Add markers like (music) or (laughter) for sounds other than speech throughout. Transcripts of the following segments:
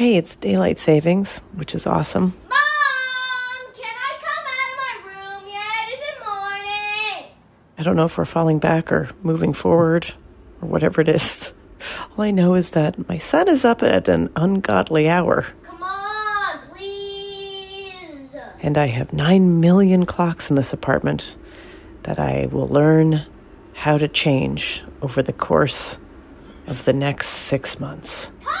Hey, it's daylight savings, which is awesome. Mom, can I come out of my room yet? Is it morning? I don't know if we're falling back or moving forward or whatever it is. (laughs) All I know is that my son is up at an ungodly hour, Come on, please. and I have nine million clocks in this apartment that I will learn how to change over the course of the next six months. Come on!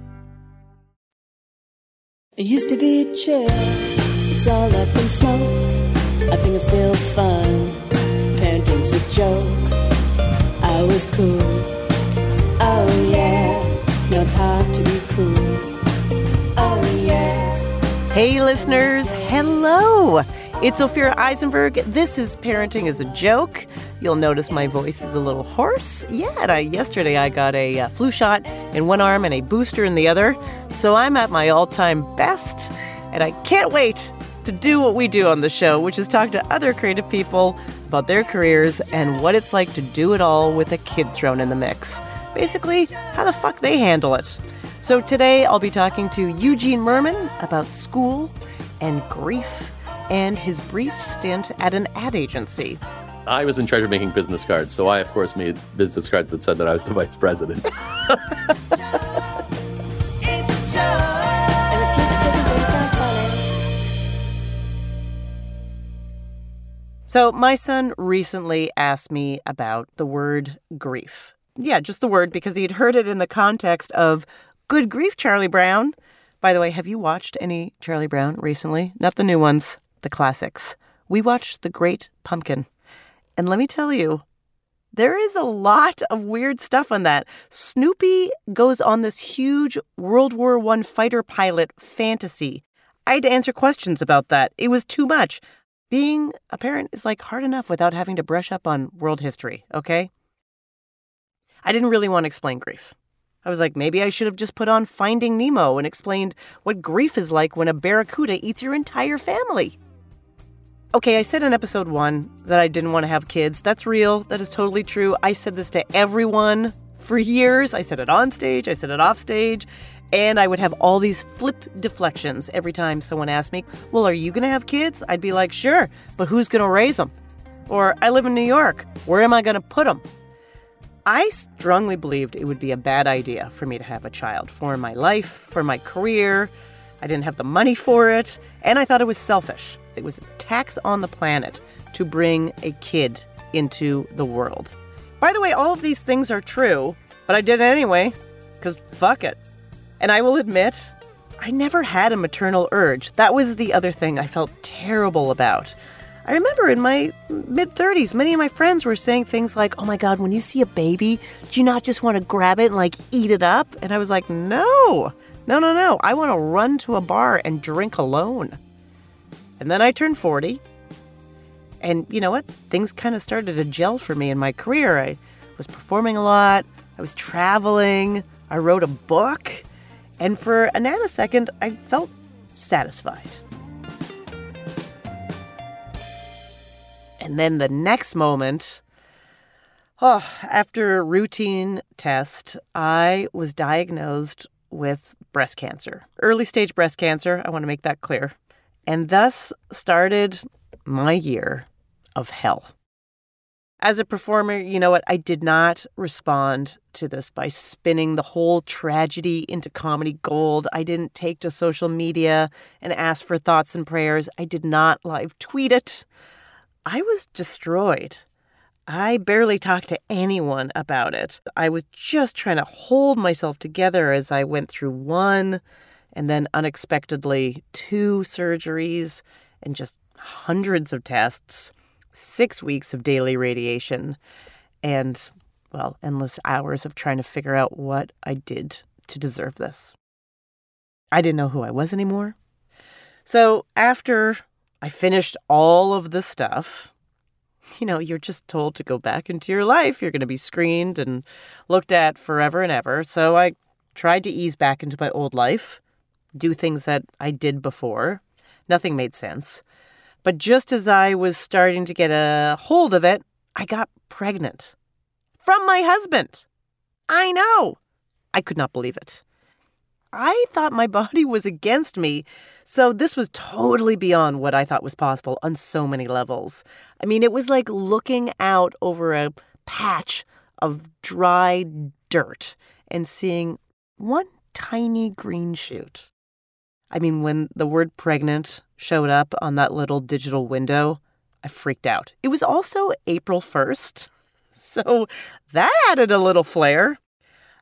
It used to be chill, it's all up in smoke. I think I'm still fun, parenting's a joke. I was cool, oh yeah, now it's hard to be cool, oh yeah. Hey, listeners, hello. It's Ophira Eisenberg. This is Parenting Is a Joke. You'll notice my voice is a little hoarse. Yeah, I, yesterday I got a uh, flu shot in one arm and a booster in the other. So I'm at my all time best, and I can't wait to do what we do on the show, which is talk to other creative people about their careers and what it's like to do it all with a kid thrown in the mix. Basically, how the fuck they handle it. So today I'll be talking to Eugene Mirman about school and grief and his brief stint at an ad agency. I was in charge of making business cards, so I, of course, made business cards that said that I was the (laughs) vice president. And the kid doesn't think I'm funny. So, my son recently asked me about the word grief. Yeah, just the word because he'd heard it in the context of Good Grief, Charlie Brown. By the way, have you watched any Charlie Brown recently? Not the new ones, the classics. We watched The Great Pumpkin. And let me tell you, there is a lot of weird stuff on that. Snoopy goes on this huge World War I fighter pilot fantasy. I had to answer questions about that. It was too much. Being a parent is like hard enough without having to brush up on world history, okay? I didn't really want to explain grief. I was like, maybe I should have just put on Finding Nemo and explained what grief is like when a barracuda eats your entire family. Okay, I said in episode one that I didn't want to have kids. That's real. That is totally true. I said this to everyone for years. I said it on stage, I said it off stage, and I would have all these flip deflections every time someone asked me, Well, are you going to have kids? I'd be like, Sure, but who's going to raise them? Or, I live in New York. Where am I going to put them? I strongly believed it would be a bad idea for me to have a child for my life, for my career. I didn't have the money for it, and I thought it was selfish. It was a tax on the planet to bring a kid into the world. By the way, all of these things are true, but I did it anyway, because fuck it. And I will admit, I never had a maternal urge. That was the other thing I felt terrible about. I remember in my mid 30s, many of my friends were saying things like, Oh my God, when you see a baby, do you not just want to grab it and like eat it up? And I was like, No, no, no, no. I want to run to a bar and drink alone. And then I turned 40. And you know what? Things kind of started to gel for me in my career. I was performing a lot, I was traveling, I wrote a book. And for a nanosecond, I felt satisfied. And then the next moment, oh, after a routine test, I was diagnosed with breast cancer, early stage breast cancer. I want to make that clear. And thus started my year of hell. As a performer, you know what? I did not respond to this by spinning the whole tragedy into comedy gold. I didn't take to social media and ask for thoughts and prayers. I did not live tweet it. I was destroyed. I barely talked to anyone about it. I was just trying to hold myself together as I went through one and then unexpectedly two surgeries and just hundreds of tests six weeks of daily radiation and, well, endless hours of trying to figure out what I did to deserve this. I didn't know who I was anymore. So after I finished all of the stuff, you know, you're just told to go back into your life. You're going to be screened and looked at forever and ever. So I tried to ease back into my old life, do things that I did before. Nothing made sense. But just as I was starting to get a hold of it, I got pregnant from my husband. I know. I could not believe it. I thought my (laughs) body was against me. So this was totally beyond what I thought was possible on so many levels. I mean, it was like looking out over a patch of dry dirt and seeing one tiny green shoot. I mean, when the word pregnant showed up on that little digital window, I freaked out. It was also April 1st, (laughs) so that added a little flair.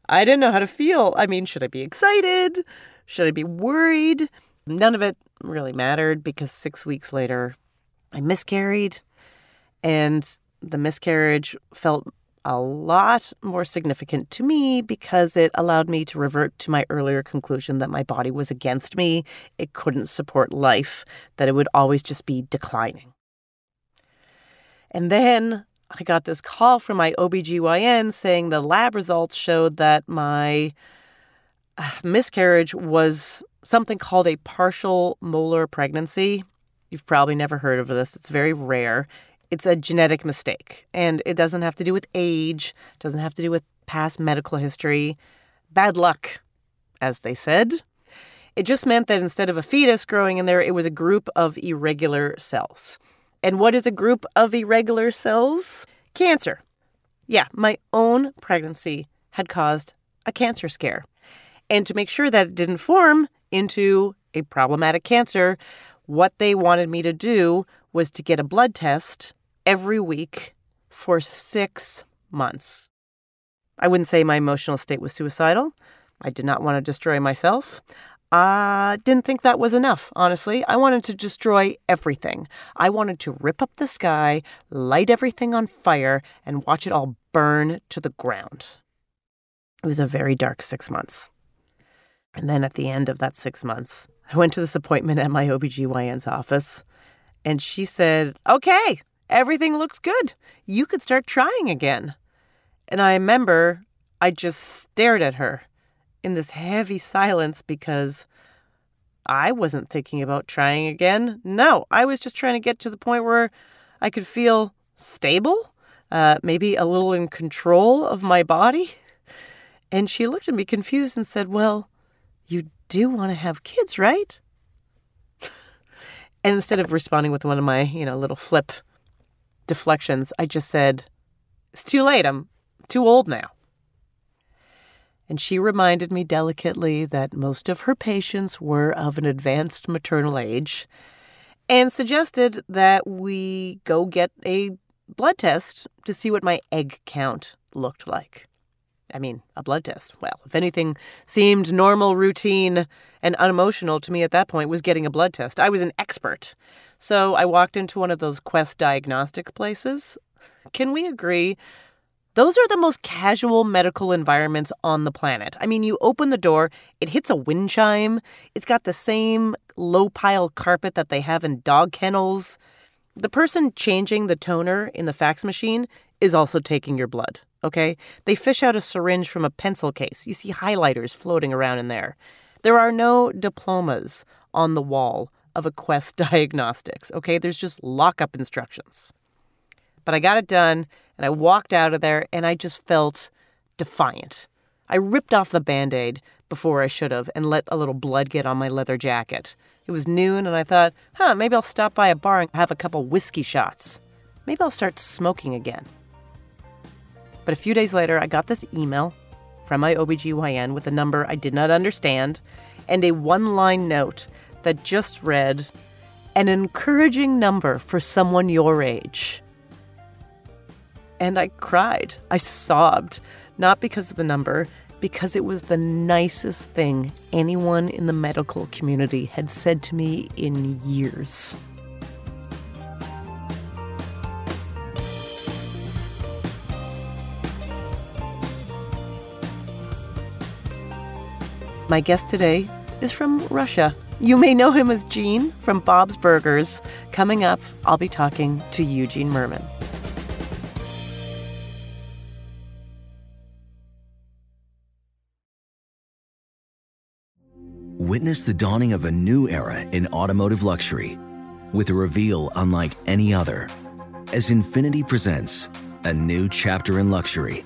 I didn't know how to feel. I mean, should I be excited? Should I be worried? None of it really mattered because six weeks later, I miscarried, and the miscarriage felt a lot more significant to me because it allowed me to revert to my earlier conclusion that my body was against me, it couldn't support life, that it would always just be declining. And then I got this call from my OBGYN saying the lab results showed that my uh, miscarriage was something called a partial molar pregnancy. You've probably never heard of this. It's very rare it's a genetic mistake and it doesn't have to do with age, doesn't have to do with past medical history. Bad luck, as they said. It just meant that instead of a fetus growing in there, it was a group of irregular cells. And what is a group of irregular cells? Cancer. Yeah, my own pregnancy had caused a cancer scare. And to make sure that it didn't form into a problematic cancer, what they wanted me to do was to get a blood test every week for six months. I wouldn't say my emotional state was suicidal. I did not want to destroy myself. I didn't think that was enough, honestly. I wanted to destroy everything. I wanted to rip up the sky, light everything on fire, and watch it all burn to the ground. It was a very dark six months. And then at the end of that six months, I went to this appointment at my OBGYN's office, and she said, Okay, everything looks good. You could start trying again. And I remember I just stared at her in this heavy silence because I wasn't thinking about trying again. No, I was just trying to get to the point where I could feel stable, uh, maybe a little in control of my body. (laughs) And she looked at me confused and said, Well, you do want to have kids, right? (laughs) and instead of responding with one of my, you know, little flip deflections, I just said, It's too late. I'm too old now. And she reminded me delicately that most of her patients were of an advanced maternal age and suggested that we go get a blood test to see what my egg count looked like. I mean, a blood test. Well, if anything seemed normal, routine, and unemotional to me at that point was getting a blood test. I was an expert. So I walked into one of those Quest diagnostic places. Can we agree? Those are the most casual medical environments on the planet. I mean, you open the door, it hits a wind chime, it's got the same low pile carpet that they have in dog kennels. The person changing the toner in the fax machine is also taking your blood. Okay? They fish out a syringe from a pencil case. You see highlighters floating around in there. There are no diplomas on the wall of a Quest (laughs) Diagnostics, okay? There's just lockup instructions. But I got it done and I walked out of there and I just felt defiant. I ripped off the band aid before I should have and let a little blood get on my leather jacket. It was noon and I thought, huh, maybe I'll stop by a bar and have a couple whiskey shots. Maybe I'll start smoking again. But a few days later, I got this email from my OBGYN with a number I did not understand and a one line note that just read, an encouraging number for someone your age. And I cried. I sobbed, not because of the number, because it was the nicest thing anyone in the medical community had said to me in years. My guest today is from Russia. You may know him as Gene from Bob's Burgers. Coming up, I'll be talking to Eugene Mirman. Witness the dawning of a new era in automotive luxury with a reveal unlike any other as Infiniti presents a new chapter in luxury,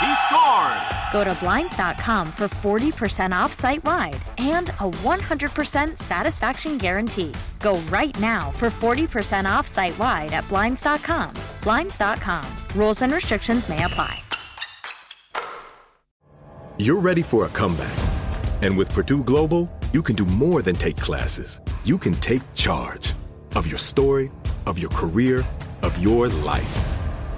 He scores! Go to Blinds.com for 40% off site wide and a 100% satisfaction guarantee. Go right now for 40% off site wide at Blinds.com. Blinds.com. Rules and restrictions may apply. You're ready for a comeback. And with Purdue Global, you can do more than take classes. You can take charge of your story, of your career, of your life.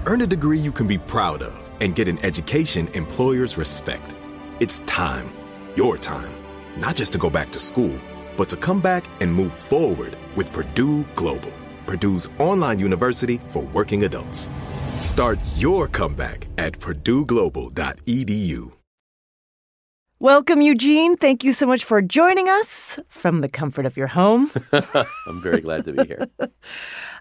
Earn a degree you can be proud of and get an education employers respect. It's time, your time, not just to go back to school, but to come back and move forward with Purdue Global, Purdue's online university for working adults. Start your comeback at purdueglobal.edu. Welcome, Eugene. Thank you so much for joining us from the comfort of your home. (laughs) I'm very glad to be here. (laughs)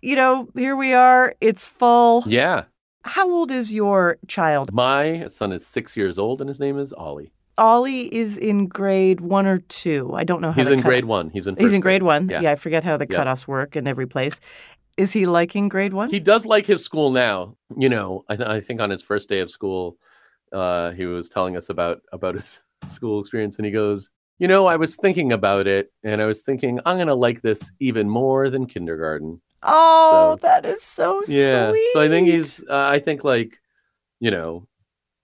you know, here we are. It's fall. Yeah. How old is your child? My son is six years old, and his name is Ollie. Ollie is in grade one or two. I don't know how he's in cut- grade one. He's in. He's in grade one. Yeah. I forget how the Yeah. cutoffs work in every place. Is he liking grade one? He does like his school now. You know, I, th- I think on his first day of school, uh, he was telling us about about his (laughs) school experience, and he goes, "You know, I was thinking about it, and I was thinking I'm going to like this even more than kindergarten." Oh, So- that is so Yeah. sweet. So I think he's. Uh, I think like, you know,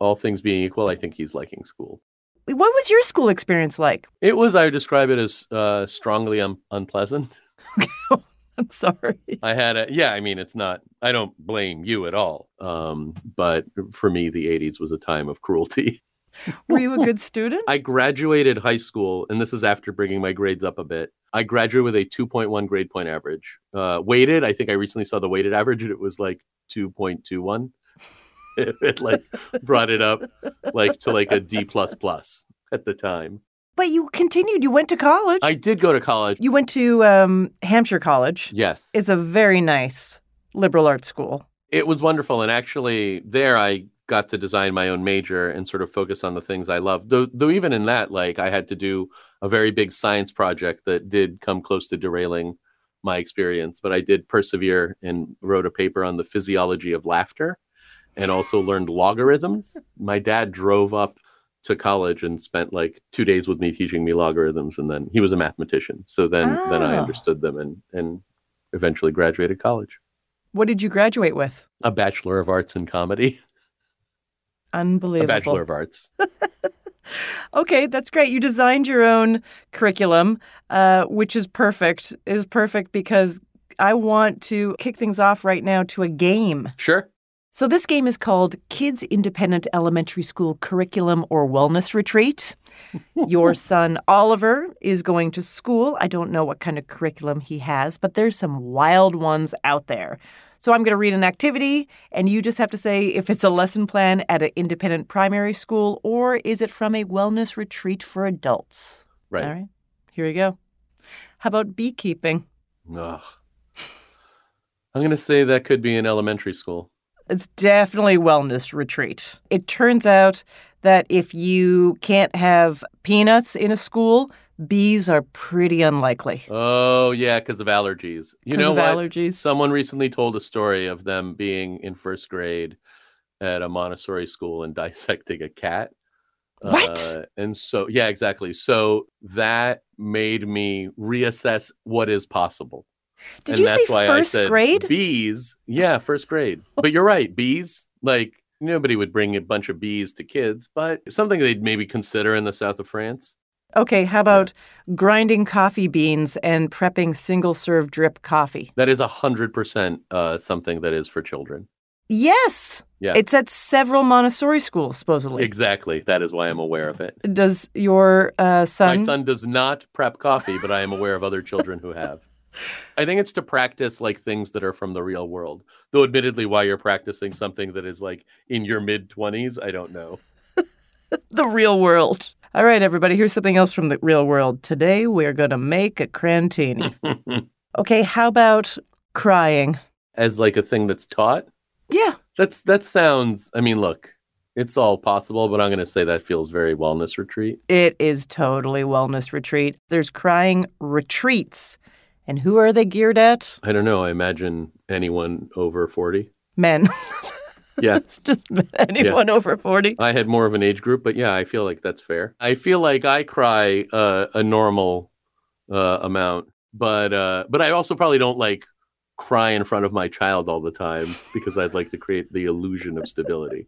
all things being equal, I think he's liking school. What was your school experience like? It was. I would describe it as uh, strongly un- unpleasant. (laughs) I'm sorry. I had a yeah. I mean, it's not. I don't blame you at all. Um, but for me, the '80s was a time of cruelty. Were you a good student? I graduated high school, and this is after bringing my grades up a bit. I graduated with a 2.1 grade point average. Uh, weighted, I think I recently saw the weighted average, and it was like 2.21. (laughs) it, it like brought it up like to like a D plus plus at the time. But you continued. You went to college. I did go to college. You went to um, Hampshire College. Yes. It's a very nice liberal arts school. It was wonderful. And actually, there I got to design my own major and sort of focus on the things I love. Though, though even in that, like I had to do a very big science project that did come close to derailing my experience, but I did persevere and wrote a paper on the physiology of laughter and also learned logarithms. (laughs) My dad drove up to college and spent like two days with me teaching me logarithms and then he was a mathematician. So then then I Ah. understood them and and eventually graduated college. What did you graduate with? A bachelor of arts in comedy. (laughs) Unbelievable. A bachelor of arts. (laughs) Okay, that's great. You designed your own curriculum, uh, which is perfect. It is perfect because I want to kick things off right now to a game. Sure. So, this game is called Kids Independent Elementary School Curriculum or Wellness Retreat. (laughs) Your son Oliver is going to school. I don't know what kind of curriculum he has, but there's some wild ones out there. So, I'm going to read an activity, and you just have to say if it's a lesson plan at an independent primary school or is it from a wellness retreat for adults. Right. All right, here we go. How about beekeeping? Ugh. I'm going to say that could be an elementary school. It's definitely wellness retreat. It turns out that if you can't have peanuts in a school, bees are pretty unlikely. Oh, yeah, because of allergies. You know what? allergies. Someone recently told a story of them being in first grade at a Montessori school and (laughs) dissecting a cat. What? Uh, and so, yeah, exactly. So that made me reassess what is possible. Did and you that's say why first I said grade? Bees. Yeah, first grade. But you're right. Bees, like nobody would bring a bunch of bees to kids, but something they'd maybe consider in the south of France. Okay, how about grinding coffee beans and prepping single serve drip coffee? That is a hundred percent uh, something that is for children. Yes. Yeah. It's at several Montessori schools, supposedly. Exactly. That is why I'm aware of it. Does your uh, son? My son does not prep coffee, but I am aware of other children who have. I think it's to practice like things that are from the real world. Though, admittedly, why you're practicing something that is like in your mid 20s, I don't know. (laughs) the real world. All right, everybody, here's something else from the real world. Today, we're going to make a crantini. (laughs) okay, how about crying? As like a thing that's taught. Yeah. That's that sounds. I mean, look, it's all possible, but I'm going to say that feels very wellness retreat. It is totally wellness retreat. There's crying retreats. And who are they geared at? I don't know. I imagine anyone over 40. Men. (laughs) Yeah. (laughs) Just anyone over 40. I had more of an age group, but yeah, I feel like that's fair. I feel like I cry uh, a normal uh, amount, but uh, but I also probably don't like cry in front of my child all the time because I'd like to create the illusion of stability.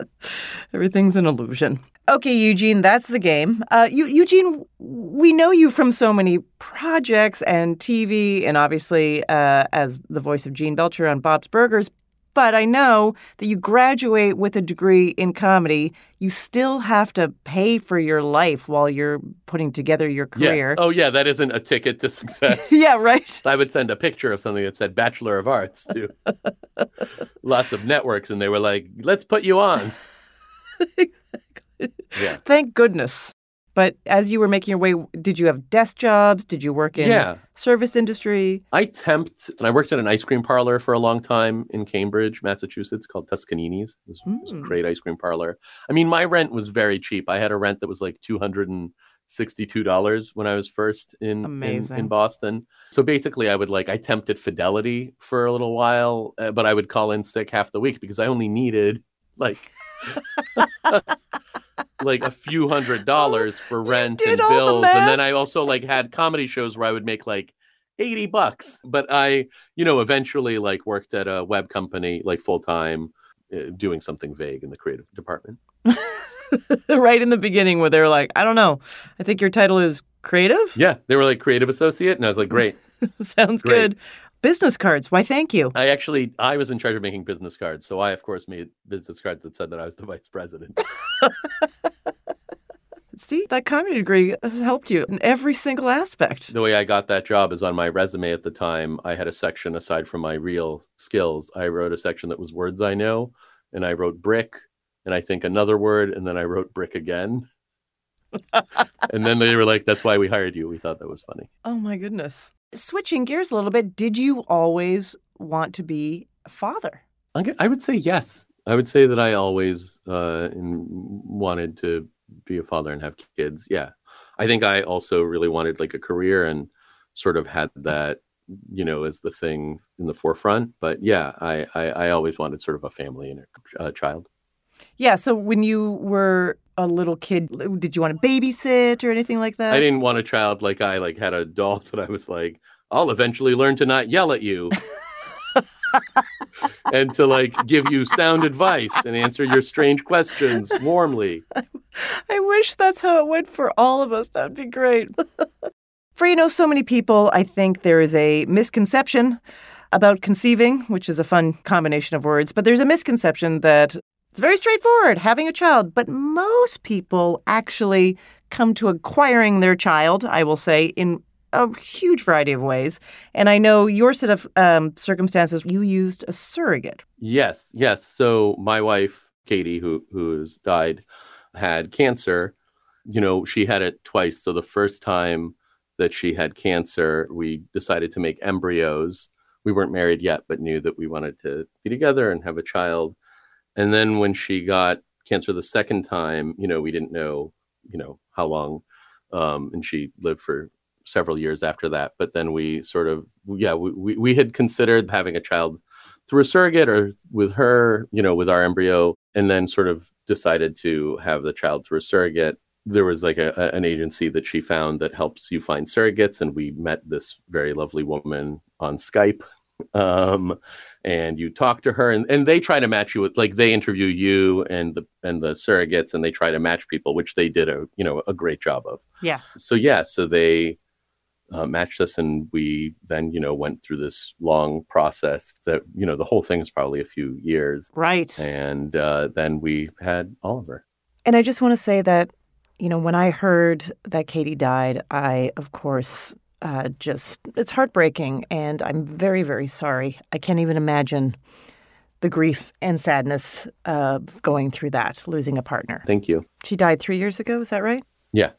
(laughs) Everything's an illusion. Okay, Eugene, that's the game. Uh, you, Eugene, we know you from so many projects and TV, and obviously uh, as the voice of Gene Belcher on Bob's Burgers. But I know that you graduate with a degree in comedy. You still have to pay for your life while you're putting together your career. Yes. Oh yeah, that isn't a ticket to success. (laughs) yeah, right. I would send a picture of something that said Bachelor of Arts to (laughs) lots of networks, and they were like, "Let's put you on." (laughs) yeah. Thank goodness. But as you were making your way, did you have desk jobs? Did you work in Yeah. service industry? I temped, and I worked at an ice cream parlor for a long time in Cambridge, Massachusetts, called Toscanini's. It was, it was a Mm. great ice cream parlor. I mean, my rent was very cheap. I had a rent that was like two hundred and sixty-two dollars when I was first in, in in Boston. So basically, I would like I tempted Fidelity for a little while, uh, but I would call in sick half the week because I only needed like. (laughs) (laughs) like a few hundred dollars (laughs) for rent and all the bills and then i also like had comedy shows where i would make like 80 bucks but i you know eventually like worked at a web company like full time uh, doing something vague in the creative department (laughs) right in the beginning, where they're like, I don't know. I think your title is creative. yeah they were like creative associate and i was like great (laughs) Sounds Great. good. Business cards. Why, thank you. i actually i was in charge of making business cards so i of course made business cards that said that i was the vice president See, that comedy degree has helped you in every single aspect. The way I got that job is on my resume at the time. I had a section aside from my real skills. I wrote a section that was words I know, and I wrote brick, and I think another word, and then I wrote brick again. (laughs) and then they were like, "That's why we hired you." We thought that was funny. Oh my goodness. Switching gears a little bit, did you always want to be a father? I would say yes. I would say that I always uh, wanted to be a father and have kids. Yeah, I think I also really wanted like a career and sort of had that, you know, as the thing in the forefront. But yeah, I I, I always wanted sort of a family and a, a child. Yeah. So when you were a little kid, did you want to babysit or anything like that? I didn't want a child like I like had a doll that I was like, I'll eventually learn to not yell at you. (laughs) and to like give you sound advice and answer your strange questions warmly. (laughs) (laughs) I wish that's how it went for all of us. That'd be great. (laughs) for you know, so many people, I think there is a misconception about conceiving, which is a fun combination of words, but there's a misconception that it's very straightforward having a child, but most people actually come to acquiring their child, I will say, in a huge variety of ways. And I know your set of um, circumstances, you used a surrogate. Yes, yes. So my wife, Katie, who who's died, had cancer. You know, she had it twice. So the first time that she had cancer, we decided to make embryos. We weren't married yet, but knew that we wanted to be together and have a child. And then when she got cancer the second time, you know, we didn't know, you know, how long. Um, and she lived for several years after that. But then we sort of, yeah, we, we, we had considered having a child through a surrogate or with her, you know, with our embryo, and then sort of decided to have the child through a surrogate. There was like a, a- an agency that she found that helps you find surrogates, and we met this very lovely woman on Skype. Um, and you talk to her, and, and they try to match you with like they interview you and the and the surrogates, and they try to match people, which they did a you know a great job of Yeah. so yeah so they uh, matched us and we then you know went through this long process that you know the whole thing is probably a few years Right. and uh, then we had oliver And I just want to say that, you know, when I heard that Katie died, I, of course, uh, just, it's heartbreaking. And I'm very, very sorry. I can't even imagine the grief and sadness of going through that, losing a partner. thank you She died three years ago. Is that right? yeah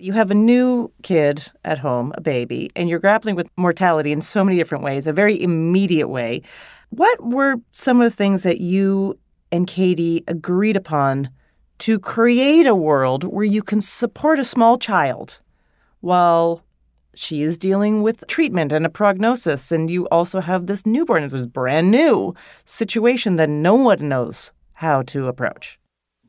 You have a new kid at home, a baby, and you're grappling with mortality in so many different ways, a very immediate way. What were some of the things that you and Katie agreed upon to create a world where you can support a small child while she is dealing with treatment and a prognosis, and you also have this newborn, it was brand new situation that no one knows how to approach?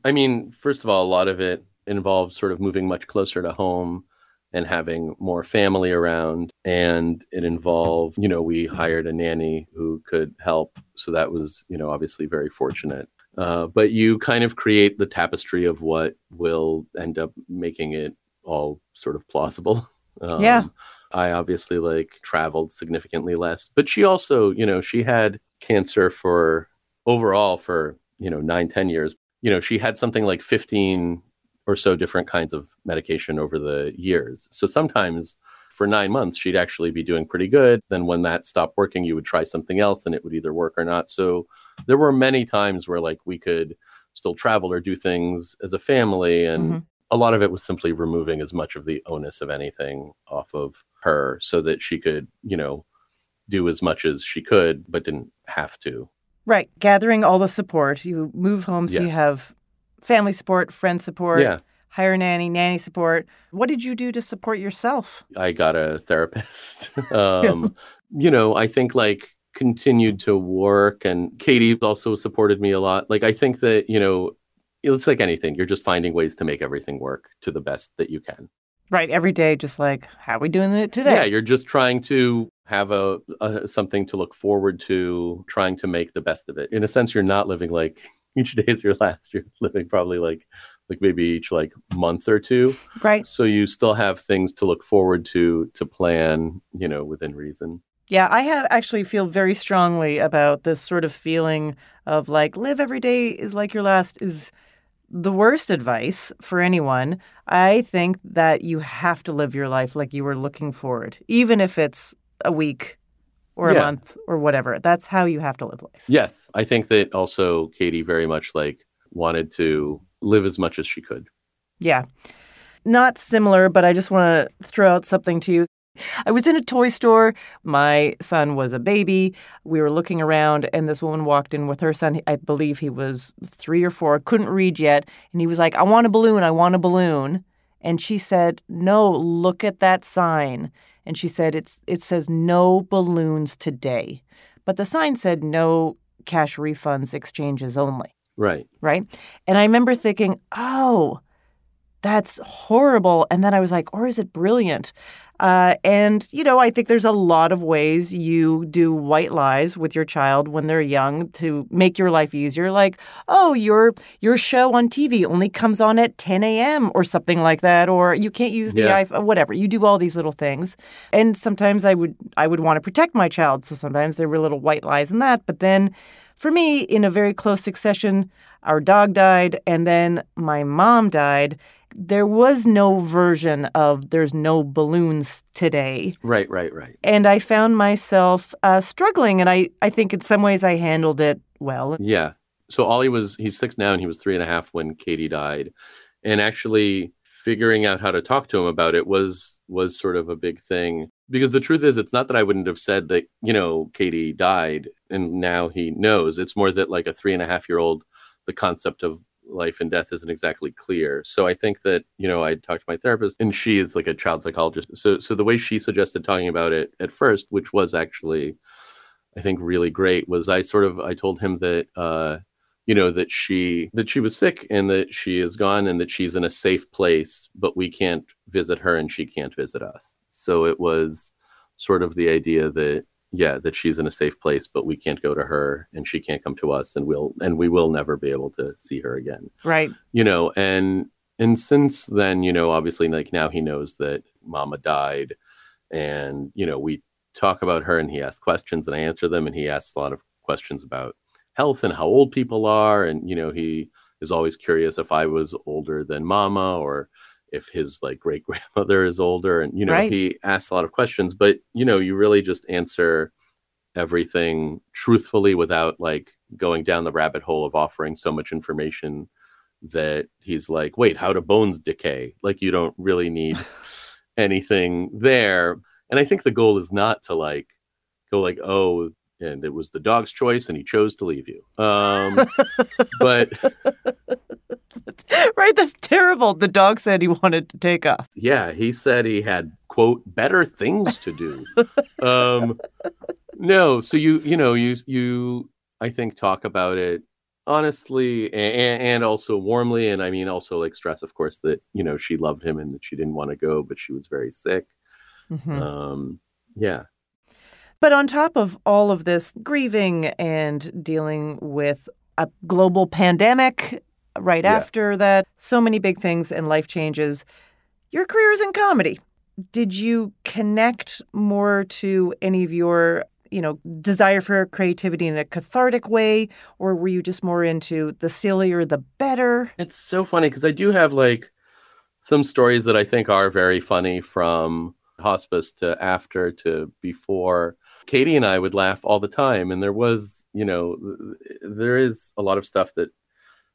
i mean first of all a lot of it involves sort of moving much closer to home and having more family around and it involved you know we hired a nanny who could help. So that was you know obviously very fortunate. Uh, but you kind of create the tapestry of what will end up making it all sort of plausible. (laughs) Um, Yeah. i obviously like traveled significantly less but she also you know she had cancer for overall for you know nine ten years. You know she had something like 15 or so different kinds of medication over the years. So sometimes for nine months, she'd actually be doing pretty good. Then when that stopped working, you would try something else and it would either work or not. So there were many times where like we could still travel or do things as a family. And Mhm. a lot of it was simply removing as much of the onus of anything off of her so that she could, you know, do as much as she could, but didn't have to. Right. Gathering all the support. You move home, so Yeah. you have family support, friend support, Yeah. hire a nanny, nanny support. What did you do to support yourself? I got a therapist. (laughs) um, you know, I think like continued to work and Katie also supported me a lot. Like I think that, you know, it's like anything. You're just finding ways to make everything work to the best that you can. Right. Every day, just like, how are we doing it today? Yeah, you're just trying to have a, a something to look forward to, trying to make the best of it. In a sense, you're not living like (laughs) each day is your last. You're living probably like like maybe each like month or two. Right. So you still have things to look forward to to plan, you know, within reason. Yeah, I have actually feel very strongly about this sort of feeling of like live every day is like your last is the worst advice for anyone, I think that you have to live your life like you were looking forward, even if it's a week or a month or whatever. That's how you have to live life. Yes, I think that also Katie very much like wanted to live as much as she could. Yeah. Not similar, but I just want to throw out something to you. I was in a toy store. My son was a baby. We were looking around, and this woman walked in with her son. I believe he was three or four, couldn't read yet. And he was like, I want a balloon. I want a balloon. And she said, No, look at that sign. And she said, it's, It says no balloons today. But the sign said no cash refunds exchanges only Right. right? And I remember thinking, oh, that's horrible. And then I was like, or is it brilliant? Uh, and, you know, I think there's a lot of ways you do white lies with your child when they're young to make your life easier. Like, oh, your your show on TV only comes on at 10 a.m. or something like that, or you can't use the Yeah. iPhone, whatever. You do all these little things. And sometimes I would I would want to protect my child. So sometimes there were little white lies in that. But then for me, in a very close succession, our dog died, and then my mom died. There was no version of there's no balloons today. Right, right, right. And I found myself uh, struggling, and I, I think in some ways I handled it well. Yeah. So Ollie was he's six now and he was three and a half when Katie died. And actually figuring out how to talk to him about it was was sort of a big thing. Because the truth is it's not that I wouldn't have said that, you know, Katie died and now he knows. It's more that like a three and a half year old, the concept of life and death isn't exactly clear. So I think that, you know, I talked to my therapist and she is like a child psychologist. So so the way she suggested talking about it at first, which was actually I think really great was I sort of I told him that uh you know that she that she was sick and that she is gone and that she's in a safe place but we can't visit her and she can't visit us. So it was sort of the idea that yeah that she's in a safe place but we can't go to her and she can't come to us and we'll and we will never be able to see her again Right. you know and and since then you know obviously like now he knows that mama died and you know we talk about her and he asks questions and i answer them and he asks a lot of questions about health and how old people are and you know he is always curious if i was older than mama or if his like great grandmother is older and you know Right. he asks a lot of questions but you know you really just answer everything truthfully without like going down the rabbit hole of offering so much information that he's like, wait, how do bones decay? Like you don't really need (laughs) anything there. And I think the goal is not to like go like, oh, and it was the dog's choice and he chose to leave you. Um, but (laughs) (laughs) right? That's terrible. The dog said he wanted to take off. yeah, he said he had quote better things to do. (laughs) um, no, so you you know you you I think talk about it honestly and, and also warmly, and I mean also like stress, of course, that you know she loved him and that she didn't want to go, but she was very sick. Mhm. Um, yeah, But on top of all of this grieving and dealing with a global pandemic right Yeah. after that, so many big things and life changes, your career is in comedy. Did you connect more to any of your, you know, desire for creativity in a cathartic way, or were you just more into the sillier the better? It's so funny because I do have like some stories that I think are very funny from hospice to after to before. Katie and I would laugh all the time, and there was, you know, there is a lot of stuff that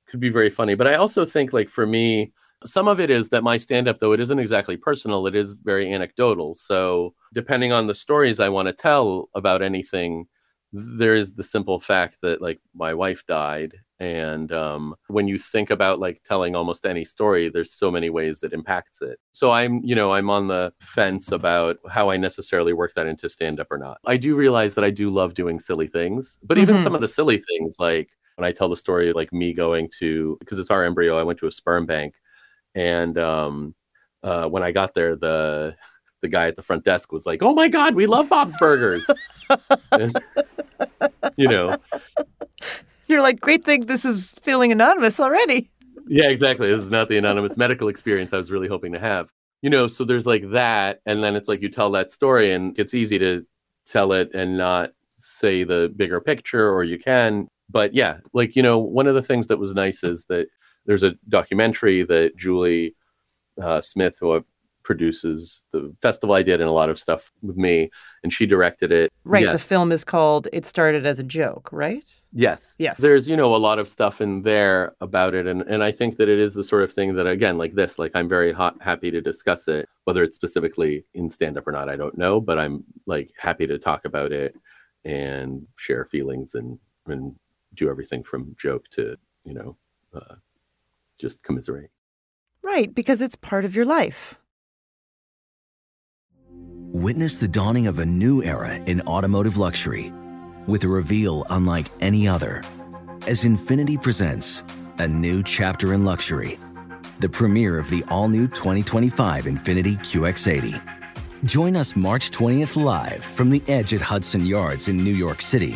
could be very funny. But I also think, like, for me, some of it is that my stand up, though it isn't exactly personal, it is very anecdotal. So, depending on the stories I want to tell about anything, there is the simple fact that like my wife died and um, when you think about like telling almost any story there's so many ways that impacts it so i'm you know i'm on the fence about how i necessarily work that into stand up or not i do realize that i do love doing silly things but even Mhm. some of the silly things like when i tell the story like me going to because it's our embryo i went to a sperm bank and um, uh, when i got there the (laughs) the guy at the front desk was like oh my god we love bob's burgers And, (laughs) you know You're like, great thing this is feeling anonymous already. Yeah, exactly. This is not the anonymous medical experience I was really hoping to have. You know, so there's like that. And then it's like you tell that story and it's easy to tell it and not say the bigger picture, or you can. But yeah, like, you know, one of the things that was nice is that there's a documentary that Julie uh, Smith, who produces the festival I did and a lot of stuff with me, and she directed it. Right. Yes. The film is called It Started as a Joke, right? Yes. Yes. There's, you know, a lot of stuff in there about it. And, and I think that it is the sort of thing that, again, like this, like I'm very hot, happy to discuss it, whether it's specifically in stand up or not, I don't know, but I'm like happy to talk about it and share feelings and, and do everything from joke to, you know, uh, just commiserate. Right. Because it's part of your life. Witness the dawning of a new era in automotive luxury with a reveal unlike any other as Infiniti presents a new chapter in luxury, the premiere of the all new 2025 Infiniti QX80. Join us March 20th live from the edge at Hudson Yards in New York City,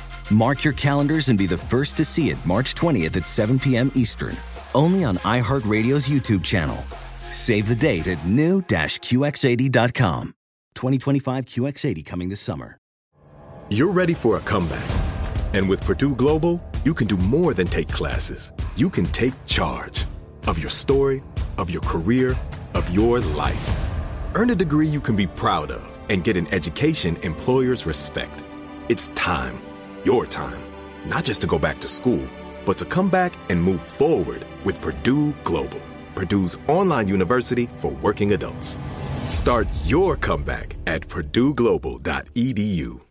Mark your calendars and be the first to see it March 20th at 7 p.m. Eastern, only on iHeartRadio's YouTube channel. Save the date at new-QX80.com. 2025 QX80 coming this summer. You're ready for a comeback. And with Purdue Global, you can do more than take classes. You can take charge of your story, of your career, of your life. Earn a degree you can be proud of and get an education employers respect. It's time, your time, not just to go back to school, but to come back and move forward with Purdue Global, Purdue's online university for working adults. Start your comeback at purdueglobal.edu.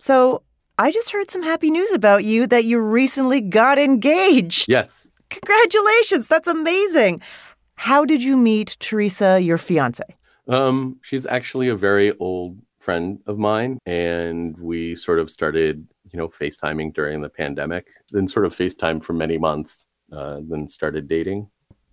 So I just heard some happy news about you that you recently got engaged. Yes. Congratulations. That's amazing. How did you meet Teresa, your fiance? Um, she's actually a very old friend of mine, and we sort of started, you know, FaceTiming during the pandemic, then sort of FaceTime for many months, uh, then started dating.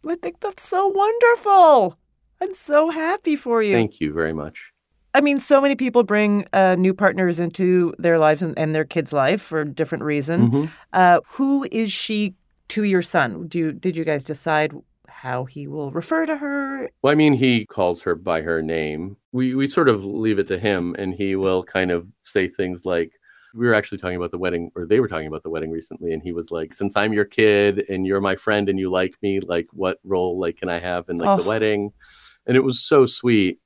I think that's so wonderful. I'm so happy for you. Thank you very much. I mean, so many people bring uh, new partners into their lives and, and their kids' life for different reasons. Mhm. Uh, who is she to your son? Do you, did you guys decide how he will refer to her? Well, I mean, he calls her by her name. We we sort of leave it to him, and he will kind of say things like, "We were actually talking about the wedding, or they were talking about the wedding recently," and he was like, "Since I'm your kid and you're my friend and you like me, like what role like can I have in like the Oh. wedding?" And it was so sweet.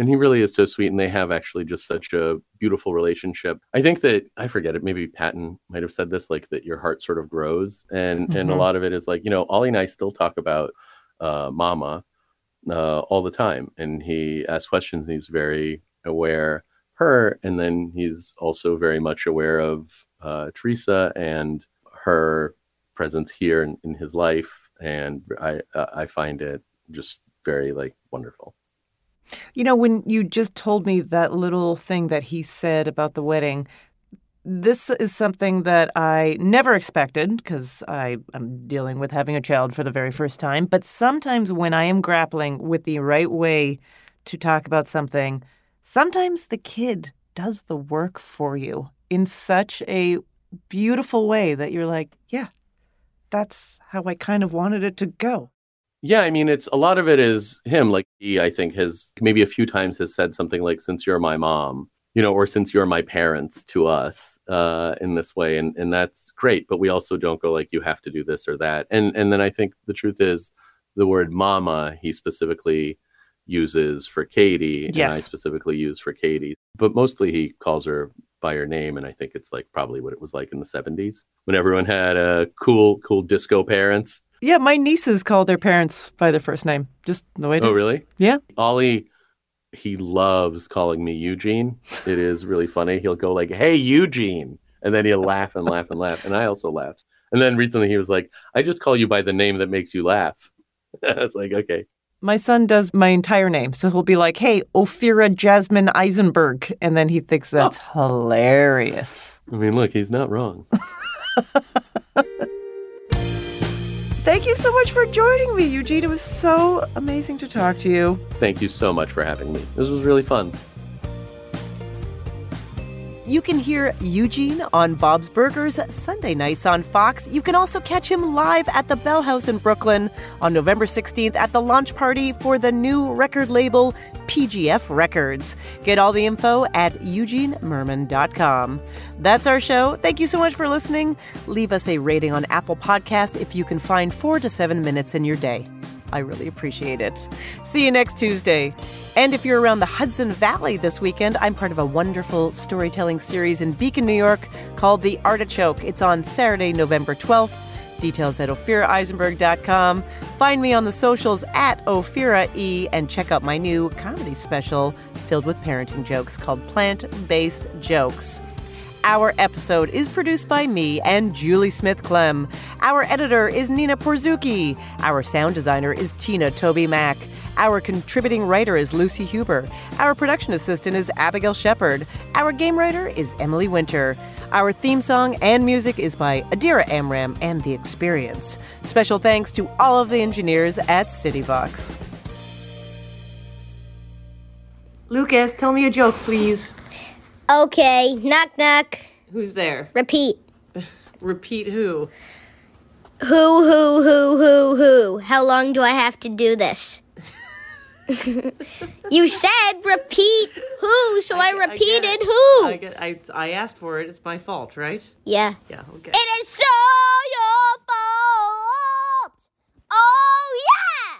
And he really is so sweet, and they have actually just such a beautiful relationship. I think that I forget it. Maybe Patton might have said this, like that your heart sort of grows, and and a Mhm. lot of it is like you know, Ollie and I still talk about uh, Mama uh, all the time, and he asks questions. And he's very aware her, and then he's also very much aware of uh, Teresa and her presence here in, in his life, and I I find it just very like wonderful. You know, when you just told me that little thing that he said about the wedding, this is something that I never expected because I am dealing with having a child for the very first time. But sometimes when I am grappling with the right way to talk about something, sometimes the kid does the work for you in such a beautiful way that you're like, yeah, that's how I kind of wanted it to go. Yeah, I mean, it's a lot of it is him. Like he, I think, has maybe a few times has said something like, "Since you're my mom," you know, or "Since you're my parents" to us uh, in this way, and and that's great. But we also don't go like, "You have to do this or that." And and then I think the truth is, the word "mama" he specifically uses for Katie, and I specifically use for Katie. But mostly he calls her by her name, and I think it's like probably what it was like in the '70s when everyone had uh, cool, cool disco parents. Yeah, my nieces call their parents by their first name. Just the way it oh, is. Oh, really? Yeah. Ollie, he loves calling me Eugene. It is really funny. He'll go like, "Hey, Eugene," and then he'll laugh and laugh and laugh, and I also laugh. And then recently he was like, "I just call you by the name that makes you laugh." (laughs) I was like, "Okay." My son does my entire name. So he'll be like, hey, Ophira Jasmine Eisenberg. And then he thinks that's oh. hilarious. I mean, look, he's not wrong. (laughs) Thank you so much for joining me, Eugene. It was so amazing to talk to you. Thank you so much for having me. This was really fun. You can hear Eugene on Bob's Burgers Sunday nights on Fox. You can also catch him live at the Bell House in Brooklyn on November 16th at the launch party for the new record label PGF Records. Get all the info at eugenemirman.com. That's our show. Thank you so much for listening. Leave us a rating on Apple Podcasts if you can find four to seven minutes in your day. I really appreciate it. See you next Tuesday. And if you're around the Hudson Valley this weekend, I'm part of a wonderful storytelling series in Beacon, New York called The Artichoke. It's on Saturday, November 12th. Details at OphiraEisenberg.com. Find me on the socials at Ophira E and check out my new comedy special filled with parenting jokes called Plant Based Jokes. Our episode is produced by me and Julie Smith Clem. Our editor is Nina Porzuki. Our sound designer is Tina Tobey Mack. Our contributing writer is Lucy Huber. Our production assistant is Abigail Shepard. Our game writer is Emily Winter. Our theme song and music is by Adira Amram and The Experience. Special thanks to all of the engineers at CityVox. Lucas, tell me a joke, please. Okay, knock knock. Who's there? Repeat. (laughs) Repeat who? Who, who, who, who, who? How long do I have to do this? (laughs) you said repeat who, so I, I repeated I who. I, get, I, I asked for it. It's my fault, right? Yeah. Yeah, okay. It is so your fault. Oh, yeah.